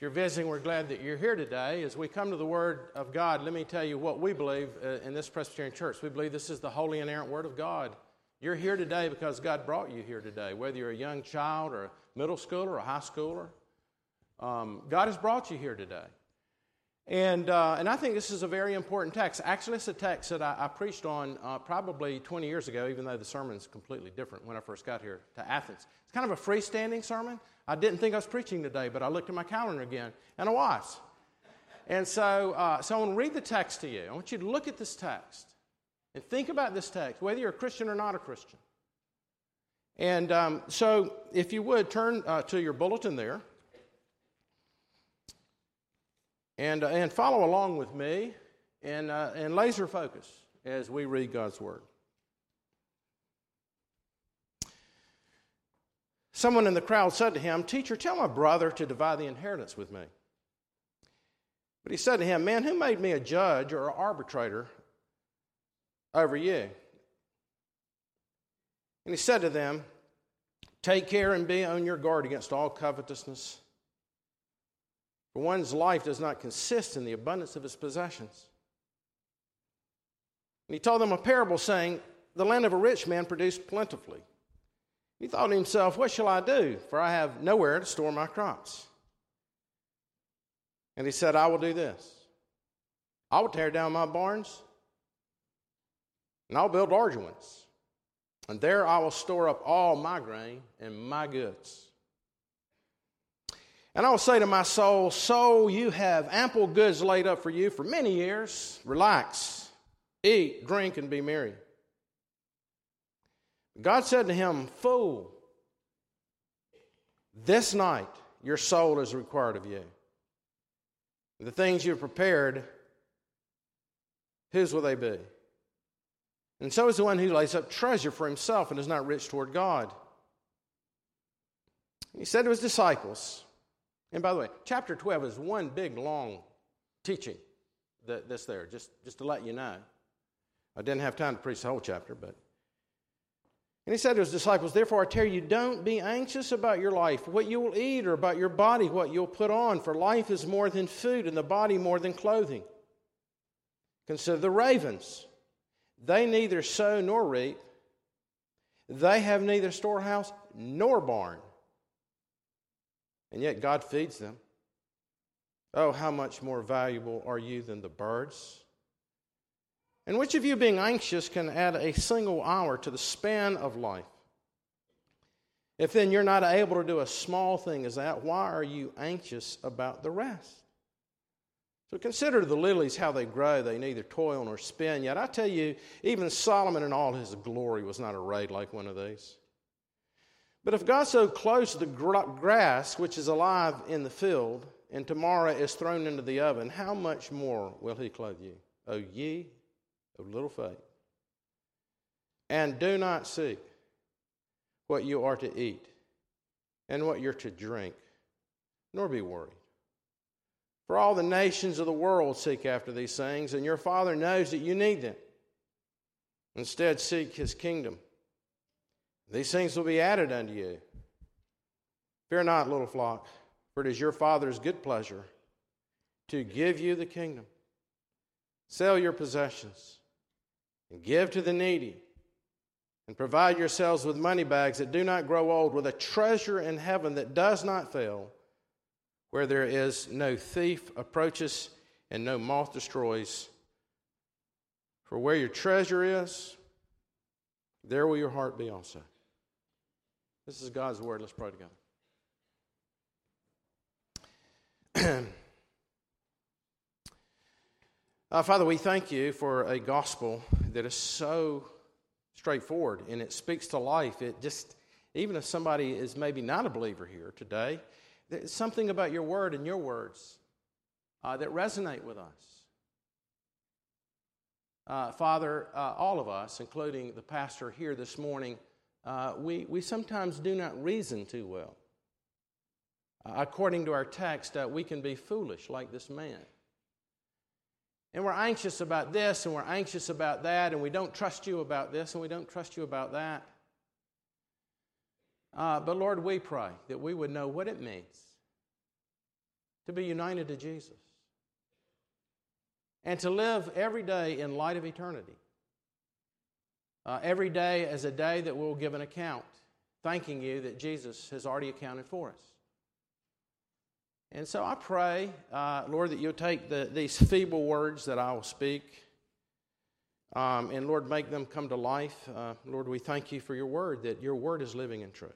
You're visiting, we're glad that you're here today. As we come to the Word of God, let me tell you what we believe uh, in this Presbyterian Church. We believe this is the holy, inerrant Word of God. You're here today because God brought you here today, whether you're a young child or a middle schooler or a high schooler. Um, God has brought you here today. And, uh, and I think this is a very important text. Actually, it's a text that I, I preached on uh, probably 20 years ago, even though the sermon's completely different when I first got here to Athens. It's kind of a freestanding sermon. I didn't think I was preaching today, but I looked at my calendar again, and I was. And so, uh, so I want to read the text to you. I want you to look at this text and think about this text, whether you're a Christian or not a Christian. And um, so, if you would, turn uh, to your bulletin there and, uh, and follow along with me and, uh, and laser focus as we read God's Word. Someone in the crowd said to him, Teacher, tell my brother to divide the inheritance with me. But he said to him, Man, who made me a judge or an arbitrator over you? And he said to them, Take care and be on your guard against all covetousness. For one's life does not consist in the abundance of his possessions. And he told them a parable saying, The land of a rich man produced plentifully. He thought to himself, What shall I do? For I have nowhere to store my crops. And he said, I will do this I will tear down my barns, and I'll build larger ones. And there I will store up all my grain and my goods. And I will say to my soul, Soul, you have ample goods laid up for you for many years. Relax, eat, drink, and be merry. God said to him, Fool, this night your soul is required of you. The things you've prepared, whose will they be? And so is the one who lays up treasure for himself and is not rich toward God. He said to his disciples, and by the way, chapter 12 is one big long teaching that, that's there, just, just to let you know. I didn't have time to preach the whole chapter, but and he said to his disciples, Therefore I tell you, don't be anxious about your life, what you will eat, or about your body, what you'll put on, for life is more than food, and the body more than clothing. Consider the ravens. They neither sow nor reap, they have neither storehouse nor barn. And yet God feeds them. Oh, how much more valuable are you than the birds? And which of you, being anxious, can add a single hour to the span of life? If then you're not able to do a small thing as that, why are you anxious about the rest? So consider the lilies, how they grow. They neither toil nor spin. Yet I tell you, even Solomon in all his glory was not arrayed like one of these. But if God so clothes the grass which is alive in the field, and tomorrow is thrown into the oven, how much more will he clothe you? O ye of little faith. And do not seek what you are to eat and what you're to drink, nor be worried. For all the nations of the world seek after these things, and your Father knows that you need them. Instead, seek his kingdom. These things will be added unto you. Fear not, little flock, for it is your Father's good pleasure to give you the kingdom. Sell your possessions and give to the needy, and provide yourselves with money bags that do not grow old, with a treasure in heaven that does not fail, where there is no thief approaches and no moth destroys. For where your treasure is, there will your heart be also. This is God's word. Let's pray together. Uh, Father, we thank you for a gospel that is so straightforward and it speaks to life. It just, even if somebody is maybe not a believer here today, there's something about your word and your words uh, that resonate with us. Uh, Father, uh, all of us, including the pastor here this morning, uh, we, we sometimes do not reason too well. Uh, according to our text, we can be foolish like this man. And we're anxious about this and we're anxious about that, and we don't trust you about this and we don't trust you about that. Uh, but Lord, we pray that we would know what it means to be united to Jesus and to live every day in light of eternity. Uh, every day as a day that we'll give an account, thanking you that Jesus has already accounted for us. And so I pray, uh, Lord, that you'll take the, these feeble words that I will speak, um, and Lord, make them come to life. Uh, Lord, we thank you for your word, that your word is living and true.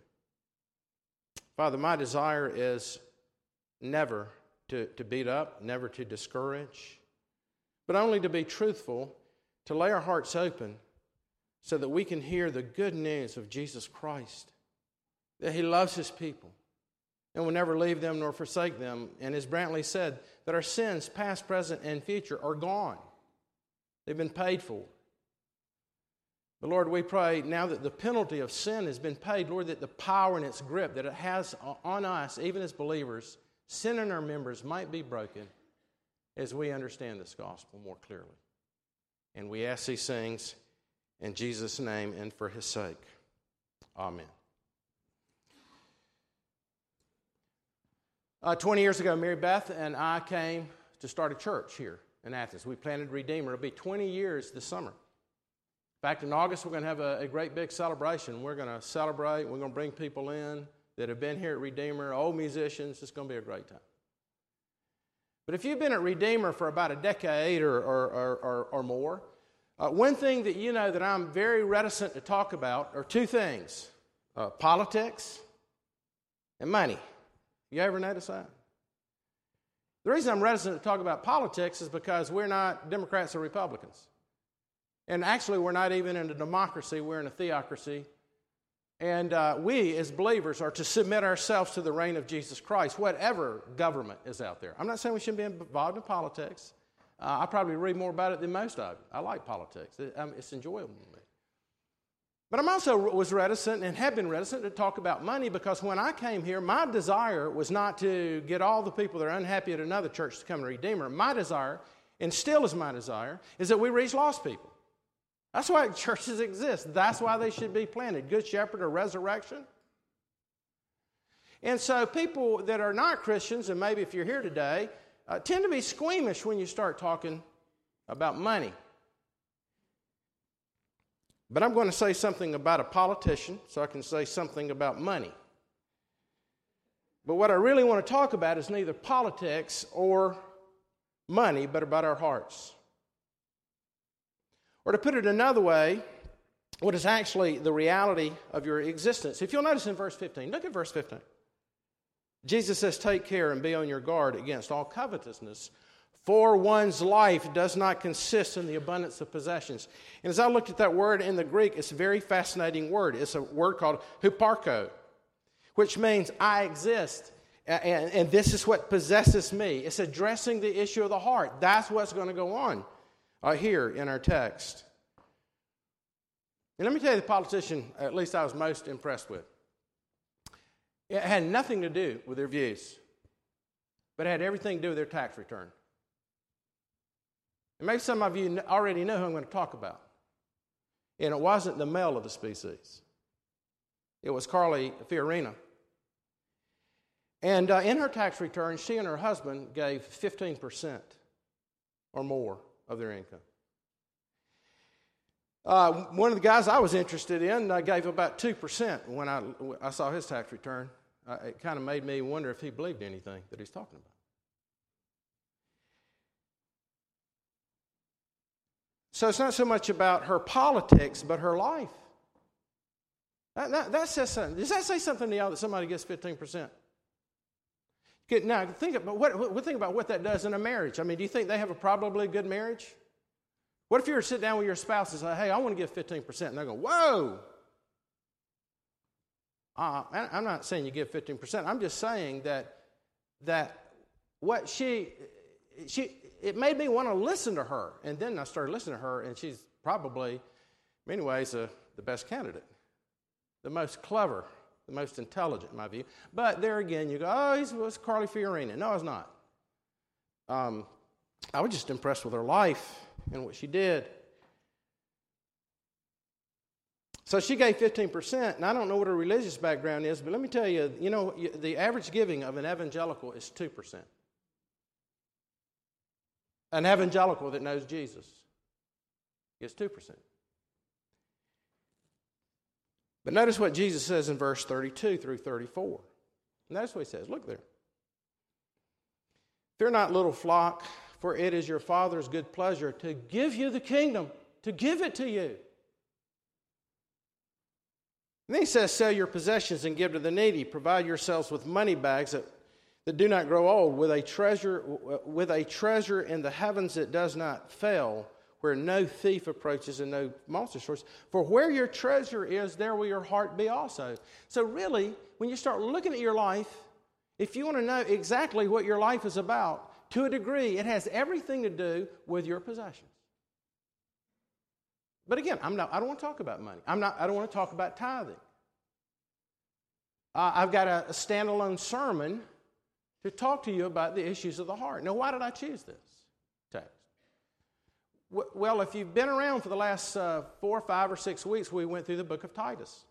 Father, my desire is never to, to beat up, never to discourage, but only to be truthful, to lay our hearts open so that we can hear the good news of Jesus Christ, that He loves His people and will never leave them nor forsake them. And as Brantley said, that our sins, past, present, and future, are gone. They've been paid for. But Lord, we pray now that the penalty of sin has been paid, Lord, that the power and its grip that it has on us, even as believers, sin in our members might be broken as we understand this gospel more clearly. And we ask these things in Jesus' name and for his sake. Amen. Uh, 20 years ago, Mary Beth and I came to start a church here in Athens. We planted Redeemer. It'll be 20 years this summer. In fact, in August, we're going to have a, a great big celebration. We're going to celebrate. We're going to bring people in that have been here at Redeemer, old musicians. It's going to be a great time. But if you've been at Redeemer for about a decade or, or, or, or more, uh, one thing that you know that I'm very reticent to talk about are two things uh, politics and money. You ever notice that? The reason I'm reticent to talk about politics is because we're not Democrats or Republicans. And actually, we're not even in a democracy, we're in a theocracy. And uh, we, as believers, are to submit ourselves to the reign of Jesus Christ, whatever government is out there. I'm not saying we shouldn't be involved in politics. Uh, I probably read more about it than most of you. I like politics, it, um, it's enjoyable to me. But I'm also was reticent and have been reticent to talk about money because when I came here, my desire was not to get all the people that are unhappy at another church to come to Redeemer. My desire, and still is my desire, is that we reach lost people. That's why churches exist. That's why they should be planted. Good shepherd or resurrection. And so people that are not Christians, and maybe if you're here today, uh, tend to be squeamish when you start talking about money. But I'm going to say something about a politician so I can say something about money. But what I really want to talk about is neither politics or money, but about our hearts. Or to put it another way, what is actually the reality of your existence. If you'll notice in verse 15, look at verse 15. Jesus says, Take care and be on your guard against all covetousness, for one's life does not consist in the abundance of possessions. And as I looked at that word in the Greek, it's a very fascinating word. It's a word called huparko, which means I exist. And, and this is what possesses me. It's addressing the issue of the heart. That's what's going to go on uh, here in our text. And let me tell you the politician, at least I was most impressed with. It had nothing to do with their views, but it had everything to do with their tax return. And maybe some of you already know who I'm going to talk about. And it wasn't the male of the species, it was Carly Fiorina. And uh, in her tax return, she and her husband gave 15% or more of their income. Uh, one of the guys I was interested in uh, gave about 2% when I, I saw his tax return. Uh, it kind of made me wonder if he believed anything that he's talking about. So it's not so much about her politics, but her life. That, that, that says something. Does that say something to y'all that somebody gets 15%? Now, think about, what, think about what that does in a marriage. I mean, do you think they have a probably good marriage? What if you were to sit down with your spouse and say, hey, I want to give 15%? And they go, whoa. Uh, I'm not saying you give 15%. I'm just saying that, that what she, she, it made me want to listen to her. And then I started listening to her, and she's probably, in many ways, uh, the best candidate, the most clever, the most intelligent, in my view. But there again, you go, oh, he's was Carly Fiorina. No, it's not. Um, I was just impressed with her life and what she did. So she gave 15%, and I don't know what her religious background is, but let me tell you, you know, the average giving of an evangelical is 2%. An evangelical that knows Jesus gets 2%. But notice what Jesus says in verse 32 through 34. Notice what he says. Look there. Fear not, little flock, for it is your Father's good pleasure to give you the kingdom, to give it to you. And then he says, Sell your possessions and give to the needy. Provide yourselves with money bags that, that do not grow old, with a treasure, with a treasure in the heavens that does not fail, where no thief approaches and no monster destroys. For where your treasure is, there will your heart be also. So, really, when you start looking at your life, if you want to know exactly what your life is about, to a degree, it has everything to do with your possessions. But again, I'm not, I don't want to talk about money. I'm not, I don't want to talk about tithing. Uh, I've got a, a standalone sermon to talk to you about the issues of the heart. Now, why did I choose this? Text? Well, if you've been around for the last uh, four, five, or six weeks, we went through the book of Titus.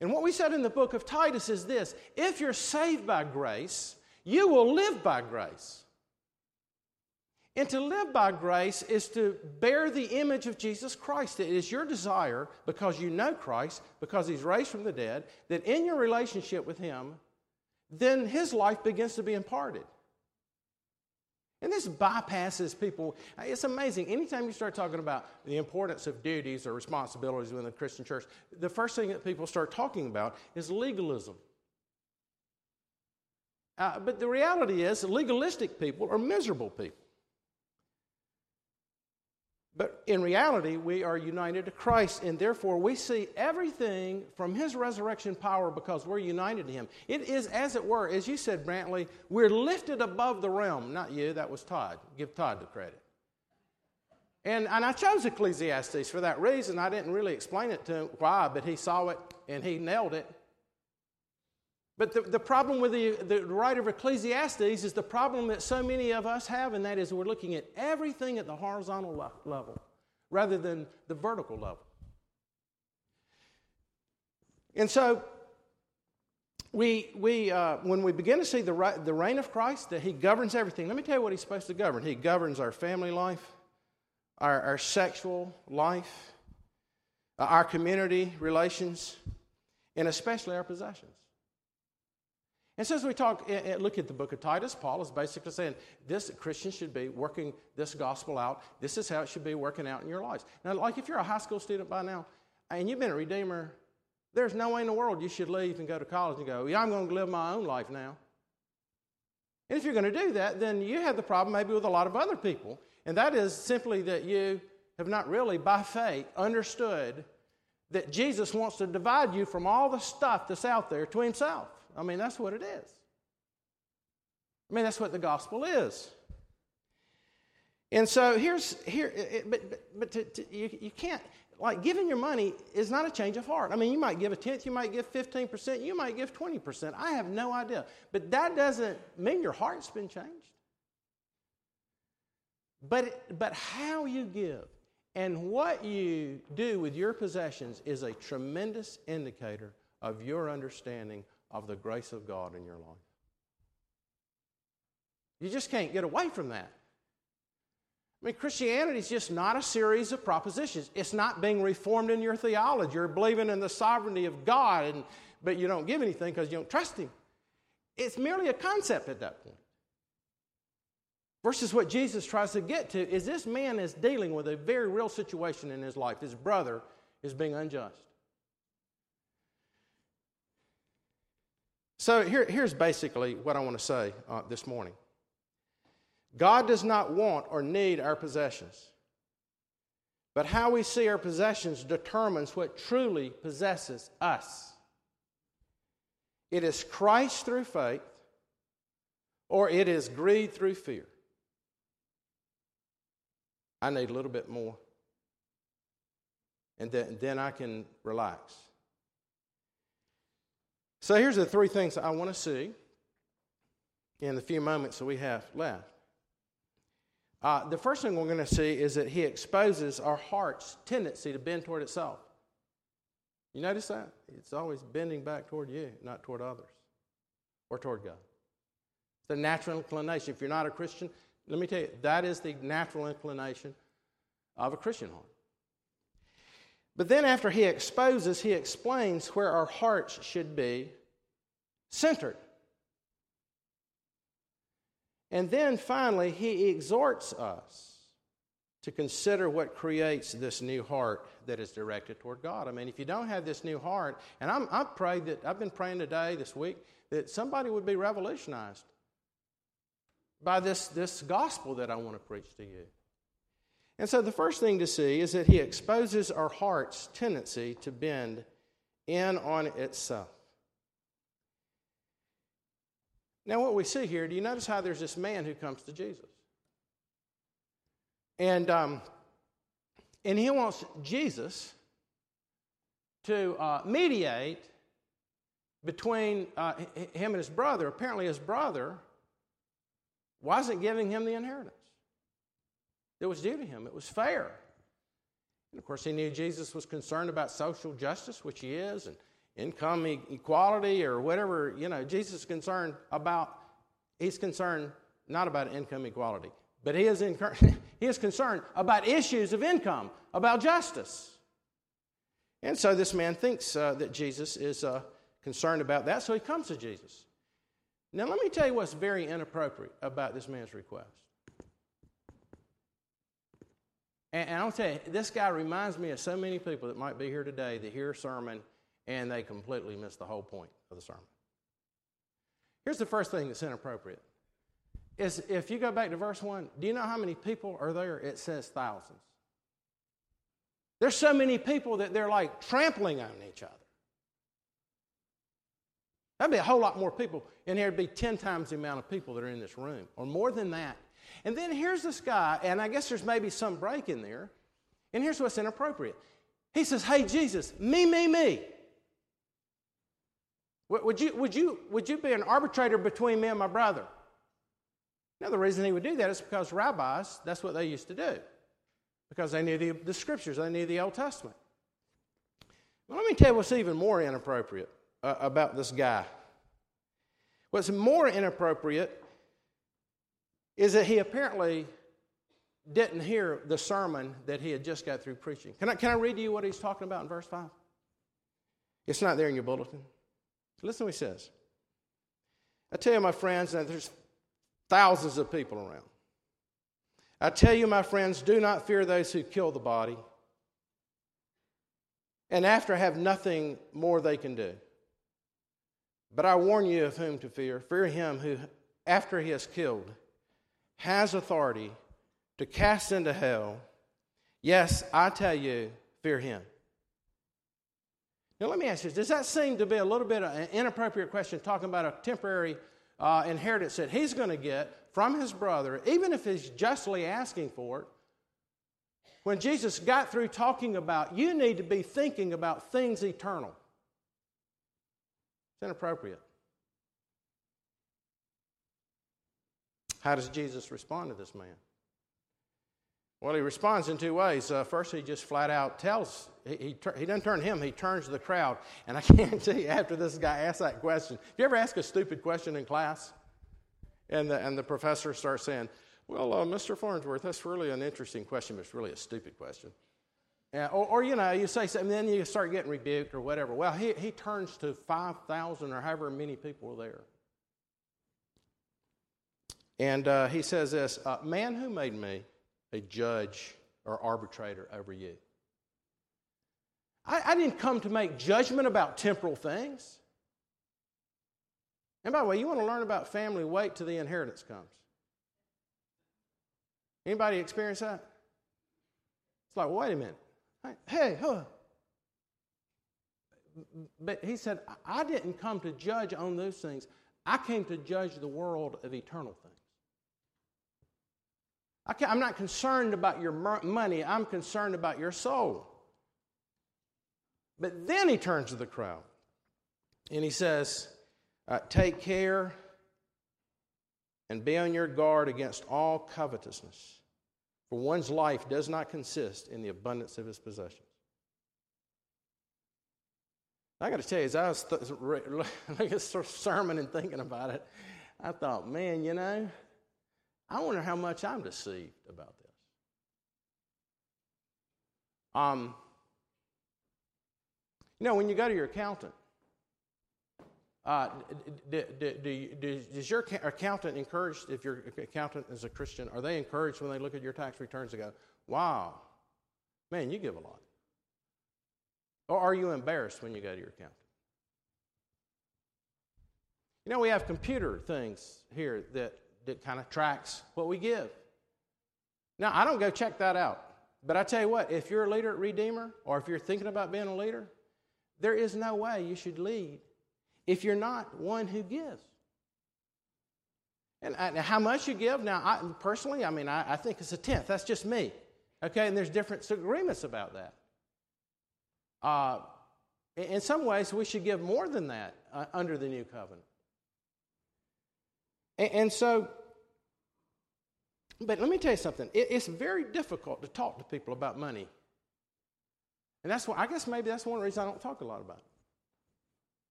And what we said in the book of Titus is this if you're saved by grace, you will live by grace. And to live by grace is to bear the image of Jesus Christ. It is your desire, because you know Christ, because He's raised from the dead, that in your relationship with Him, then His life begins to be imparted. And this bypasses people. It's amazing. Anytime you start talking about the importance of duties or responsibilities within the Christian church, the first thing that people start talking about is legalism. Uh, but the reality is, legalistic people are miserable people. But in reality, we are united to Christ, and therefore we see everything from His resurrection power because we're united to Him. It is, as it were, as you said, Brantley, we're lifted above the realm. Not you, that was Todd. Give Todd the credit. And, and I chose Ecclesiastes for that reason. I didn't really explain it to him why, but he saw it and he nailed it. But the, the problem with the, the writer of Ecclesiastes is the problem that so many of us have, and that is we're looking at everything at the horizontal level rather than the vertical level. And so, we, we, uh, when we begin to see the, the reign of Christ, that He governs everything, let me tell you what He's supposed to govern. He governs our family life, our, our sexual life, our community relations, and especially our possessions. And as we talk, eh, eh, look at the book of Titus, Paul is basically saying this Christians should be working this gospel out. This is how it should be working out in your lives. Now, like if you're a high school student by now and you've been a redeemer, there's no way in the world you should leave and go to college and go, yeah, I'm going to live my own life now. And if you're going to do that, then you have the problem maybe with a lot of other people. And that is simply that you have not really, by faith, understood that Jesus wants to divide you from all the stuff that's out there to himself. I mean, that's what it is. I mean, that's what the gospel is. And so here's here, but but, but to, to, you, you can't like giving your money is not a change of heart. I mean, you might give a tenth, you might give fifteen percent, you might give twenty percent. I have no idea, but that doesn't mean your heart's been changed. But but how you give and what you do with your possessions is a tremendous indicator of your understanding of the grace of God in your life. You just can't get away from that. I mean, Christianity is just not a series of propositions. It's not being reformed in your theology. You're believing in the sovereignty of God, and, but you don't give anything because you don't trust Him. It's merely a concept at that point. Versus what Jesus tries to get to is this man is dealing with a very real situation in his life. His brother is being unjust. So here, here's basically what I want to say uh, this morning God does not want or need our possessions, but how we see our possessions determines what truly possesses us. It is Christ through faith, or it is greed through fear. I need a little bit more. And then, then I can relax. So here's the three things I want to see in the few moments that we have left. Uh, the first thing we're going to see is that he exposes our heart's tendency to bend toward itself. You notice that? It's always bending back toward you, not toward others or toward God. It's a natural inclination. If you're not a Christian, Let me tell you, that is the natural inclination of a Christian heart. But then, after he exposes, he explains where our hearts should be centered. And then finally, he exhorts us to consider what creates this new heart that is directed toward God. I mean, if you don't have this new heart, and I'm, I prayed that, I've been praying today, this week, that somebody would be revolutionized by this, this gospel that I want to preach to you. And so the first thing to see is that he exposes our heart's tendency to bend in on itself. Now, what we see here, do you notice how there's this man who comes to Jesus? And, um, and he wants Jesus to uh, mediate between uh, him and his brother. Apparently, his brother wasn't giving him the inheritance that was due to him, it was fair. And of course, he knew Jesus was concerned about social justice, which he is, and income equality or whatever. You know, Jesus is concerned about, he's concerned not about income equality, but he is, he is concerned about issues of income, about justice. And so this man thinks uh, that Jesus is uh, concerned about that, so he comes to Jesus. Now, let me tell you what's very inappropriate about this man's request. And, and I'll tell you, this guy reminds me of so many people that might be here today that hear a sermon and they completely miss the whole point of the sermon. Here's the first thing that's inappropriate. Is if you go back to verse 1, do you know how many people are there? It says thousands. There's so many people that they're like trampling on each other. That'd be a whole lot more people, and there'd be 10 times the amount of people that are in this room, or more than that. And then here's this guy, and I guess there's maybe some break in there, and here's what's inappropriate. He says, Hey, Jesus, me, me, me. Would you, would, you, would you be an arbitrator between me and my brother? Now, the reason he would do that is because rabbis, that's what they used to do, because they knew the, the scriptures, they knew the Old Testament. Well, let me tell you what's even more inappropriate uh, about this guy. What's more inappropriate is that he apparently didn't hear the sermon that he had just got through preaching. Can I, can I read to you what he's talking about in verse 5? It's not there in your bulletin. Listen to what he says. I tell you, my friends, that there's thousands of people around. I tell you, my friends, do not fear those who kill the body, and after have nothing more they can do. But I warn you of whom to fear. Fear him who, after he has killed, has authority to cast into hell. Yes, I tell you, fear him. Now, let me ask you does that seem to be a little bit of an inappropriate question talking about a temporary uh, inheritance that he's going to get from his brother, even if he's justly asking for it? When Jesus got through talking about you need to be thinking about things eternal. It's inappropriate. How does Jesus respond to this man? Well, he responds in two ways. Uh, first, he just flat out tells, he, he, he, doesn't turn him, he turns to the crowd. And I guarantee you, after this guy asks that question, if you ever ask a stupid question in class and the, and the professor starts saying, Well, uh, Mr. Farnsworth, that's really an interesting question, but it's really a stupid question. Uh, or, or, you know, you say something, then you start getting rebuked or whatever. Well, he, he turns to 5,000 or however many people were there. And uh, he says this uh, Man, who made me a judge or arbitrator over you? I, I didn't come to make judgment about temporal things. And by the way, you want to learn about family, wait till the inheritance comes. Anybody experience that? It's like, wait a minute. Hey, huh. But he said, I didn't come to judge on those things. I came to judge the world of eternal things. I am not concerned about your money, I'm concerned about your soul. But then he turns to the crowd and he says, uh, Take care and be on your guard against all covetousness. For one's life does not consist in the abundance of his possessions. I got to tell you, as I was th- looking at this sermon and thinking about it, I thought, man, you know, I wonder how much I'm deceived about this. Um, you know, when you go to your accountant, uh, do, do, do, does your accountant encourage, if your accountant is a Christian, are they encouraged when they look at your tax returns to go, wow, man, you give a lot? Or are you embarrassed when you go to your accountant? You know, we have computer things here that, that kind of tracks what we give. Now, I don't go check that out. But I tell you what, if you're a leader at Redeemer, or if you're thinking about being a leader, there is no way you should lead if you're not one who gives. And I, how much you give, now, I, personally, I mean, I, I think it's a tenth. That's just me. Okay, and there's different agreements about that. Uh, in some ways, we should give more than that uh, under the new covenant. And, and, so, but let me tell you something. It, it's very difficult to talk to people about money. And that's why, I guess maybe that's one reason I don't talk a lot about it.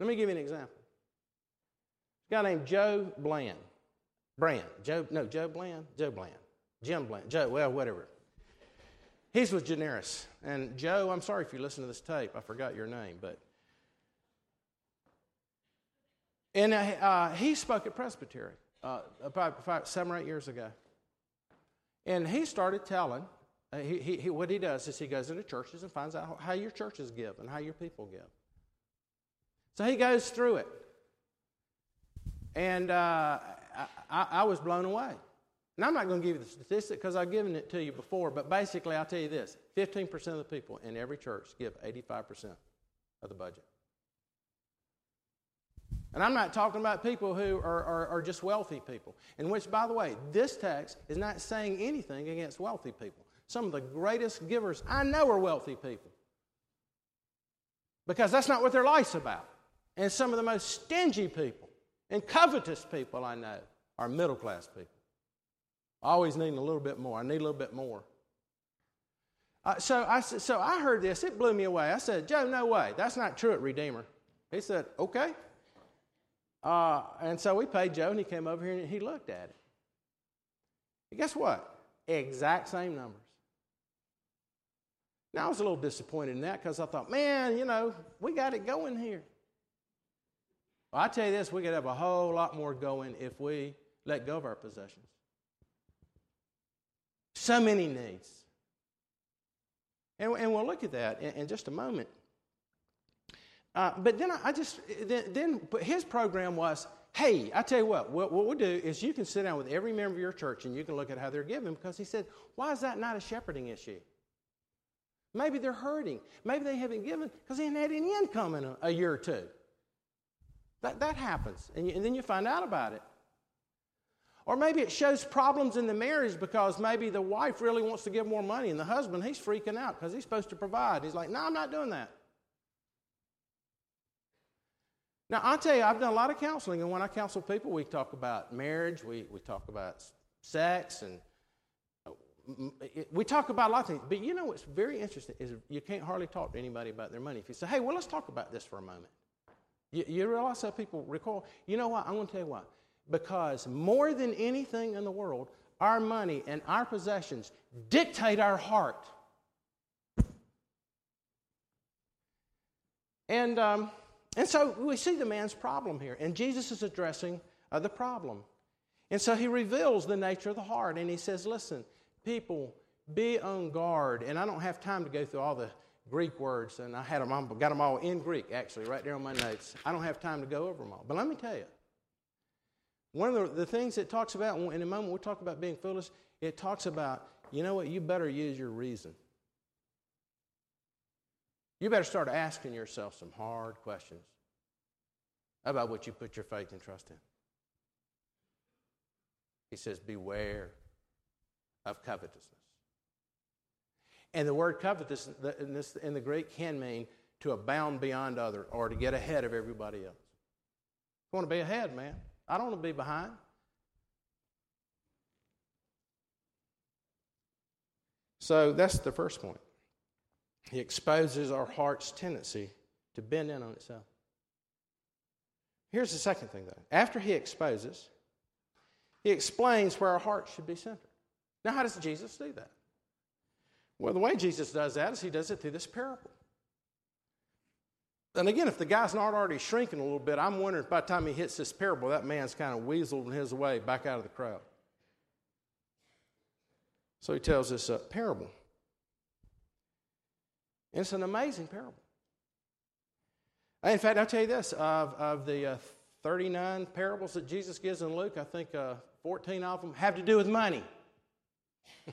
Let me give you an example. A guy named Joe Bland. Brand. Joe, no, Joe Bland? Joe Bland. Jim Bland. Joe, well, whatever. He's with Generis. And Joe, I'm sorry if you listen to this tape. I forgot your name, but. And uh, uh he spoke at Presbytery uh, about five, seven or eight years ago. And he started telling, uh, he, he, what he does is he goes into churches and finds out how your churches give and how your people give. So he goes through it. And uh, I, I, was blown away. And I'm not going to give you the statistic because I've given it to you before, but basically, I'll tell you this 15% of the people in every church give 85% of the budget. And I'm not talking about people who are, are, are, just wealthy people. In which, by the way, this text is not saying anything against wealthy people. Some of the greatest givers I know are wealthy people. Because that's not what their life's about. And some of the most stingy people and covetous people I know are middle class people. Always needing a little bit more. I need a little bit more. Uh, so, I, so I heard this. It blew me away. I said, Joe, no way. That's not true at Redeemer. He said, okay. Uh, and so we paid Joe, and he came over here and he looked at it. And guess what? Exact same numbers. Now, I was a little disappointed in that because I thought, man, you know, we got it going here. Well, I tell you this, we could have a whole lot more going if we let go of our possessions. So many needs. And, and we'll look at that in, in just a moment. Uh, but then I, I just, then, then his program was hey, I tell you what, what, what we'll do is you can sit down with every member of your church and you can look at how they're giving because he said, why is that not a shepherding issue? Maybe they're hurting. Maybe they haven't given because they haven't had any income in a, a year or two. That, that happens, and, you, and then you find out about it. Or maybe it shows problems in the marriage because maybe the wife really wants to give more money, and the husband, he's freaking out because he's supposed to provide. He's like, no, I'm not doing that. Now, I'll tell you, I've done a lot of counseling, and when I counsel people, we talk about marriage, we, we talk about sex, and we talk about a lot of things. But you know what's very interesting is you can't hardly talk to anybody about their money. If you say, hey, well, let's talk about this for a moment. You, you realize how people recall? You know what? I'm going to tell you why. Because more than anything in the world, our money and our possessions dictate our heart. And, um, and so we see the man's problem here, and Jesus is addressing uh, the problem. And so he reveals the nature of the heart, and he says, Listen, people, be on guard. And I don't have time to go through all the Greek words, and I had them all, got them all in Greek, actually, right there on my notes. I don't have time to go over them all. But let me tell you, one of the, the things it talks about, in a moment we talk about being foolish, it talks about, you know what, you better use your reason. You better start asking yourself some hard questions about what you put your faith and trust in. He says, Beware of covetousness. And the word covetousness in, the Greek can mean to abound beyond other or to get ahead of everybody else. I want to be ahead, man. I don't want to be behind. So that's the first point. He exposes our heart's tendency to bend in on itself. Here's the second thing, though. After he exposes, he explains where our heart should be centered. Now, how does Jesus do that? Well, the way Jesus does that is he does it through this parable. And again, if the guy's not already shrinking a little bit, I'm wondering if by the time he hits this parable, that man's kind of weaseled his way back out of the crowd. So he tells this uh, parable. It's an amazing parable. In fact, I'll tell you this of, of the uh, 39 parables that Jesus gives in Luke, I think uh, 14 of them have to do with money,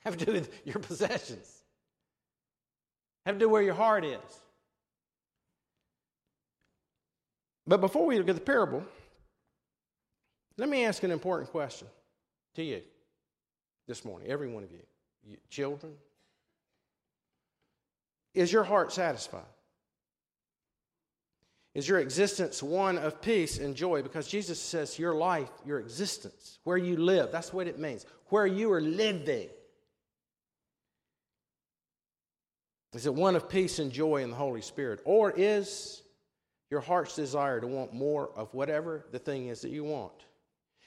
have to do with your possessions, have to do where your heart is. But before we look at the parable, let me ask an important question to you this morning, every one of you, you children. Is your heart satisfied? Is your existence one of peace and joy? Because Jesus says your life, your existence, where you live, that's what it means. Where you are living. Is it one of peace and joy in the Holy Spirit? Or is your heart's desire to want more of whatever the thing is that you want?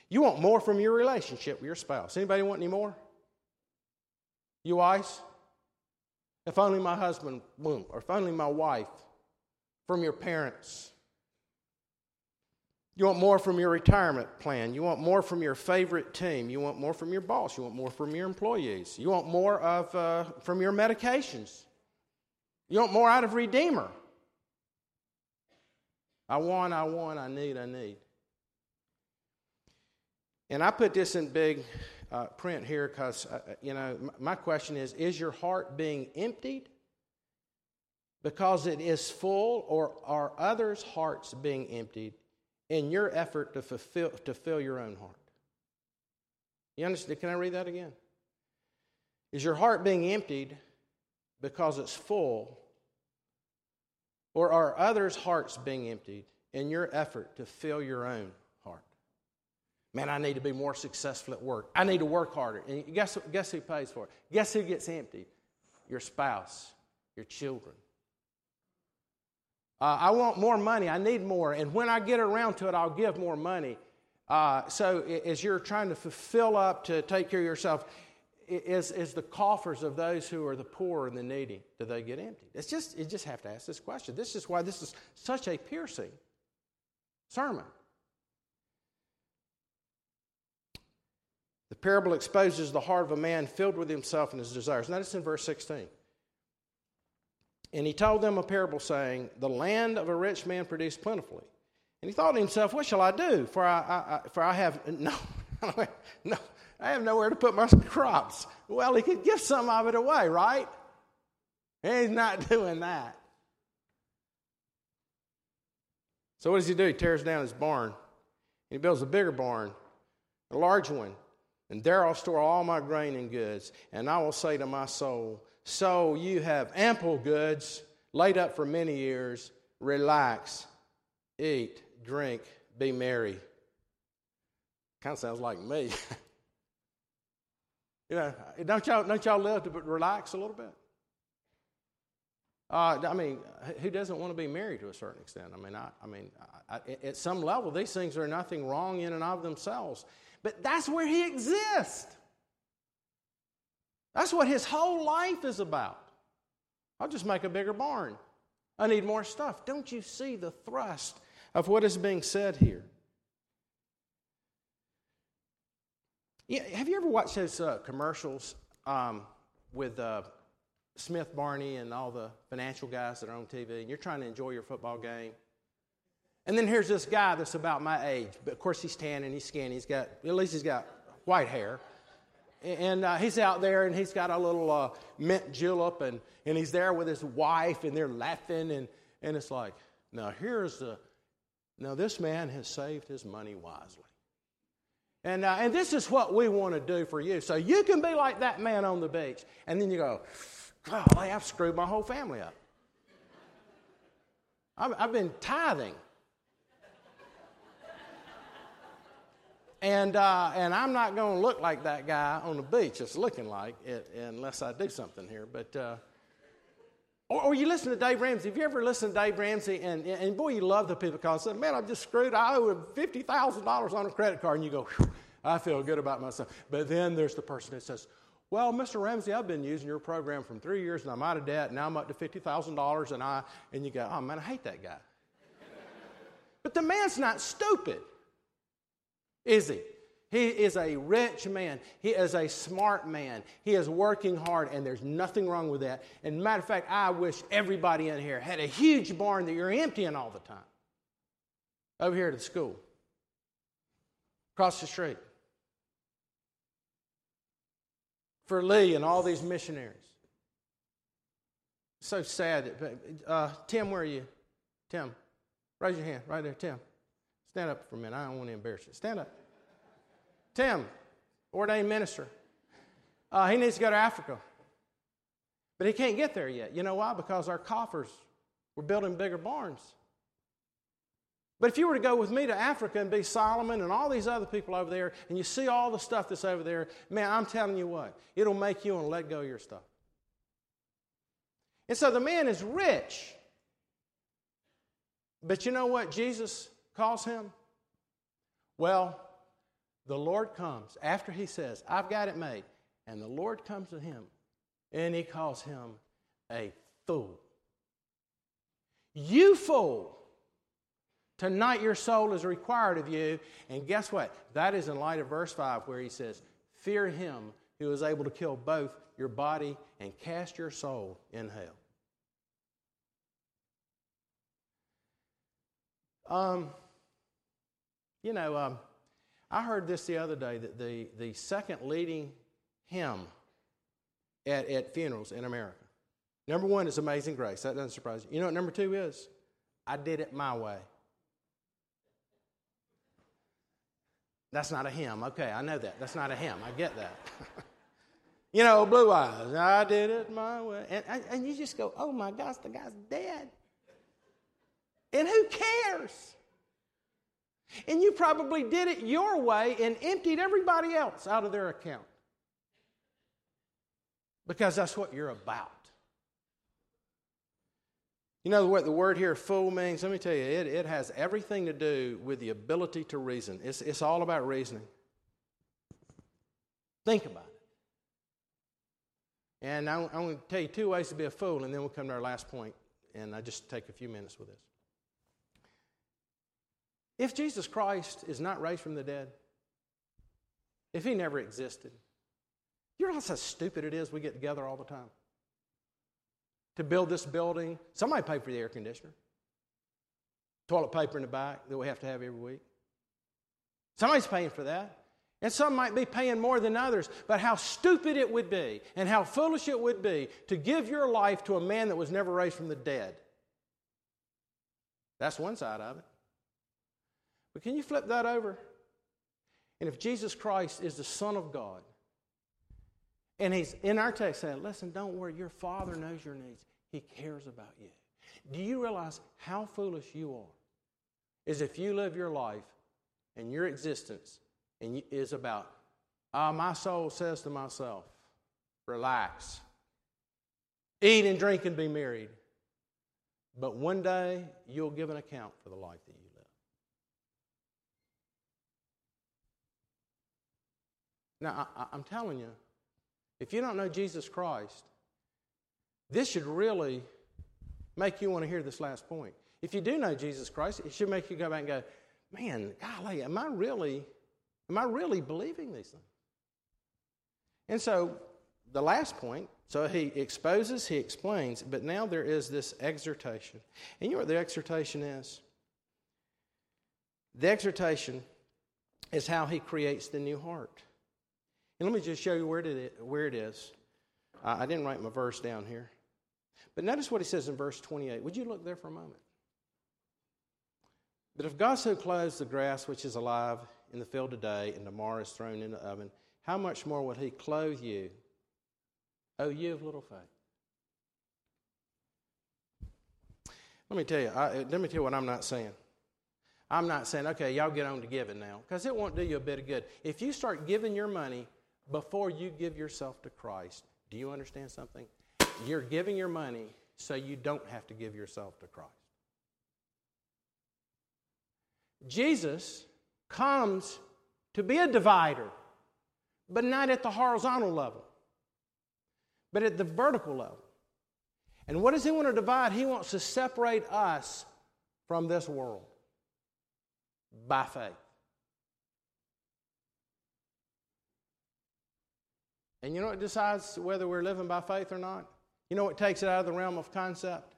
You want more from your relationship with your spouse. Anybody want any more? You wives? If only my husband, boom, or if only my wife from your parents. You want more from your retirement plan. You want more from your favorite team. You want more from your boss. You want more from your employees. You want more of, uh, from your medications. You want more out of Redeemer. I want, I want, I need, I need. And I put this in big uh, print here because, uh, uh you know, my question is Is your heart being emptied because it is full, or are others' hearts being emptied in your effort to fulfill to fill your own heart? You understand? Can I read that again? Is your heart being emptied because it's full, or are others' hearts being emptied in your effort to fill your own? Man, I need to be more successful at work. I need to work harder. And guess, guess who pays for it? Guess who gets emptied? Your spouse, your children. Uh, I want more money. I need more. And when I get around to it, I'll give more money. Uh, so as you're trying to fulfill up to take care of yourself, is, is the coffers of those who are the poor and the needy, do they get emptied? It's just, you just have to ask this question. This is why this is such a piercing sermon. The parable exposes the heart of a man filled with himself and his desires. Notice in verse 16. And he told them a parable, saying, The land of a rich man produced plentifully. And he thought to himself, What shall I do? For I, I, I for I have no, no, I have nowhere to put my crops. Well, he could give some of it away, right? He's not doing that. So what does he do? He tears down his barn. He builds a bigger barn, a large one. And there I'll store all my grain and goods. And I will say to my soul, so you have ample goods laid up for many years. Relax, eat, drink, be merry. Kind of sounds like me. you know, don't y'all, don't y'all live to relax a little bit? Uh, I mean, who doesn't want to be married to a certain extent? I mean, I, I mean, I, at some level, these things are nothing wrong in and of themselves. But that's where he exists. That's what his whole life is about. I'll just make a bigger barn. I need more stuff. Don't you see the thrust of what is being said here? Yeah, have you ever watched those uh, commercials um, with uh, Smith Barney and all the financial guys that are on TV, and you're trying to enjoy your football game? And then here's this guy that's about my age, but of course he's tan and he's skinny. He's got at least he's got white hair, and uh, he's out there and he's got a little uh, mint julep and, and he's there with his wife and they're laughing and, and it's like now here's the now this man has saved his money wisely. And, uh, and this is what we want to do for you. So you can be like that man on the beach and then you go golly i've screwed my whole family up. I've, I've been tithing And, uh, and I'm not going to look like that guy on the beach It's looking like it unless I do something here. But, uh, or, or, you listen to Dave Ramsey. Have you ever listened to Dave Ramsey? And, and boy, you love the people calling say, man, I'm just screwed. I owe him $50,000 on a credit card. And you go, I feel good about myself. But then there's the person that says, well, Mr. Ramsey, I've been using your program from three years and I'm out of debt. Now I'm up to $50,000 and I, and you go, oh man, I hate that guy. but the man's not stupid, is he? He is a rich man. He is a smart man. He is working hard, and there's nothing wrong with that. And matter of fact, I wish everybody in here had a huge barn that you're emptying all the time. Over here at the school, across the street. For Lee and all these missionaries. So sad. Uh, Tim, where are you? Tim, raise your hand right there. Tim, stand up for a minute. I don't want to embarrass you. Stand up. Tim, ordained minister. Uh, he needs to go to Africa. But he can't get there yet. You know why? Because our coffers, we're building bigger barns. But if you were to go with me to Africa and be Solomon and all these other people over there, and you see all the stuff that's over there, man, I'm telling you what, it'll make you want to let go of your stuff. And so the man is rich. But you know what Jesus calls him? Well, the Lord comes after he says, I've got it made. And the Lord comes to him and he calls him a fool. You fool. Tonight your soul is required of you. And guess what? That is in light of verse 5 where he says, Fear him who is able to kill both your body and cast your soul in hell. Um, you know, um, I heard this the other day that the, the second leading hymn at, at funerals in America. Number one is Amazing Grace. That doesn't surprise you. You know what number two is? I did it my way. That's not a hymn. Okay, I know that. That's not a hymn. I get that. you know, Blue Eyes. I did it my way. And, and you just go, oh my gosh, the guy's dead. And who cares? And you probably did it your way and emptied everybody else out of their account. Because that's what you're about. You know what the word here, fool, means? Let me tell you, it, it has everything to do with the ability to reason. It's, it's all about reasoning. Think about it. And I'm, I'm going to tell you two ways to be a fool, and then we'll come to our last point, and I just take a few minutes with this. If Jesus Christ is not raised from the dead, if he never existed, you realize how stupid it is we get together all the time? To build this building, somebody paid for the air conditioner, toilet paper in the back that we have to have every week. Somebody's paying for that. And some might be paying more than others, but how stupid it would be and how foolish it would be to give your life to a man that was never raised from the dead. That's one side of it. But can you flip that over? And if Jesus Christ is the Son of God, and he's in our text saying, listen, don't worry, your Father knows your needs. He cares about you. Do you realize how foolish you are? Is if you live your life and your existence and is about, ah, my soul says to myself, relax, eat and drink and be married. But one day you'll give an account for the life that you Now, I, am telling you, if you don't know Jesus Christ, this should really make you want to hear this last point. If you do know Jesus Christ, it should make you go back and go, man, golly, am I really, am I really believing these things? And so the last point, so he exposes, he explains, but now there is this exhortation. And you know what the exhortation is? The exhortation is how he creates the new heart. And let me just show you where it. Where it is. Uh, I didn't write my verse down here. But notice what he says in verse 28. Would you look there for a moment? But if God so clothes the grass which is alive in the field today and tomorrow is thrown in the oven, how much more will he clothe you, O you of little faith? Let me tell you, I, let me tell you what I'm not saying. I'm not saying, okay, y'all get on to giving now, because it won't do you a bit of good. If you start giving your money before you give yourself to Christ, do you understand something? You're giving your money so you don't have to give yourself to Christ. Jesus comes to be a divider, but not at the horizontal level, but at the vertical level. And what does he want to divide? He wants to separate us from this world by faith. And you know what decides whether we're living by faith or not? You know what takes it out of the realm of concept?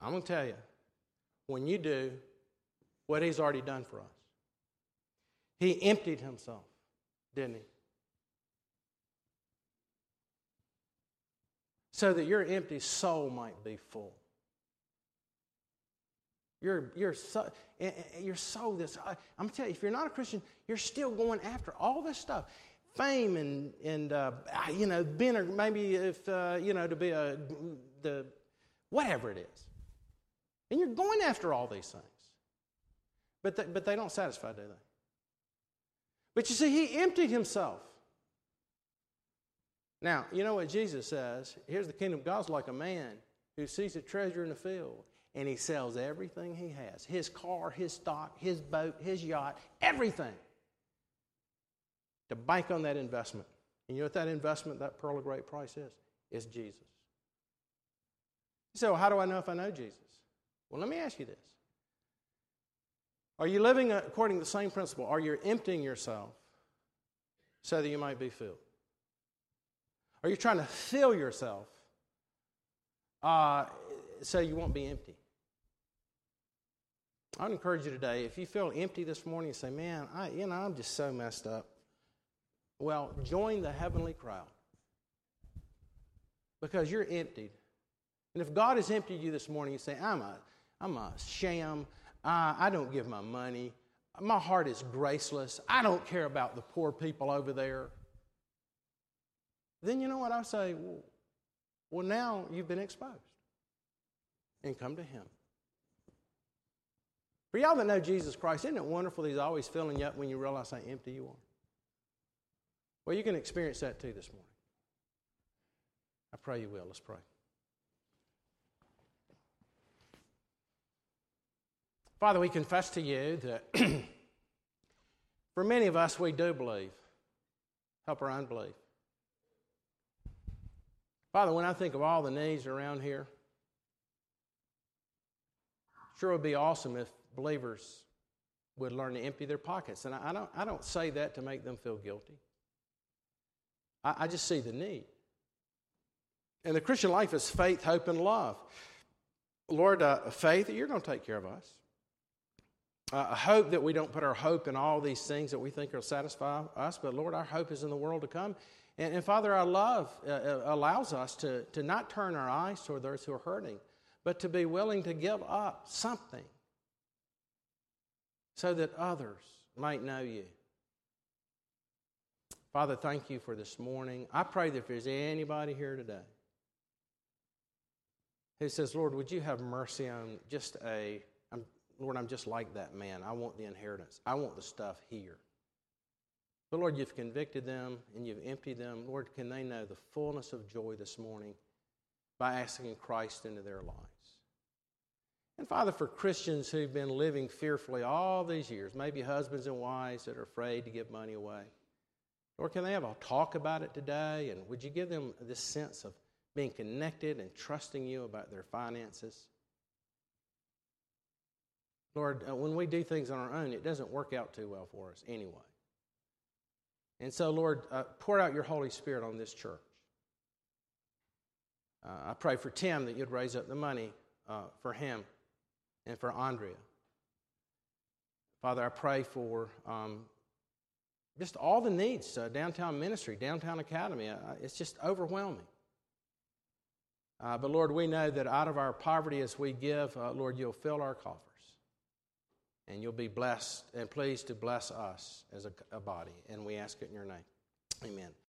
I'm going to tell you. When you do what He's already done for us, He emptied Himself, didn't He? So that your empty soul might be full. You're, you're, so, eh, eh, this. I'm telling you, if you're not a Christian, you're still going after all this stuff fame and, and uh, you know, being, or maybe if, uh, you know, to be a, the, whatever it is. And you're going after all these things. But they, but they don't satisfy, do they? But you see, he emptied himself. Now, you know what Jesus says? Here's the kingdom of God's like a man who sees a treasure in the field and he sells everything he has his car, his stock, his boat, his yacht, everything to bank on that investment. And you know what that investment, that pearl of great price is? It's Jesus. You say, well, how do I know if I know Jesus? Well, let me ask you this. Are you living according to the same principle? Are you emptying yourself so that you might be filled? Are you trying to fill yourself uh, so you won't be empty? I would encourage you today, if you feel empty this morning, say, man, I, you know, I'm just so messed up. Well, join the heavenly crowd because you're emptied. And if God has emptied you this morning, you say, I'm a, I'm a sham. I, I don't give my money. My heart is graceless. I don't care about the poor people over there. Then you know what I say? Well, well now you've been exposed. And come to Him. For y'all that know Jesus Christ, isn't it wonderful He's always filling you up when you realize how empty you are? Well, you can experience that too this morning. I pray you will. Let's pray. Father, we confess to you that for many of us, we do believe. Help our unbelief. Father, when I think of all the needs around here, sure would be awesome if believers would learn to empty their pockets. And I don't, I don't say that to make them feel guilty. I, I just see the need. And the Christian life is faith, hope, and love. Lord, uh, faith, that you're going to take care of us. Uh, hope that we don't put our hope in all these things that we think will satisfy us, but Lord, our hope is in the world to come. And, and Father, our love uh, uh, allows us to, to not turn our eyes toward those who are hurting, but to be willing to give up something so that others might know you. Father, thank you for this morning. I pray that if there's anybody here today who says, Lord, would you have mercy on just a, I'm, Lord, I'm just like that man. I want the inheritance, I want the stuff here. But Lord, you've convicted them and you've emptied them. Lord, can they know the fullness of joy this morning by asking Christ into their lives? And Father, for Christians who've been living fearfully all these years, maybe husbands and wives that are afraid to give money away. Or can they have a talk about it today? And would you give them this sense of being connected and trusting you about their finances? Lord, uh, when we do things on our own, it doesn't work out too well for us anyway. And so, Lord, uh, pour out your Holy Spirit on this church. Uh, I pray for Tim that you'd raise up the money uh, for him and for Andrea. Father, I pray for um, just all the needs uh, downtown ministry, downtown academy. Uh, it's just overwhelming. Uh, but Lord, we know that out of our poverty as we give, uh, Lord, you'll fill our coffers. And you'll be blessed and pleased to bless us as a, a body. And we ask it in your name. Amen.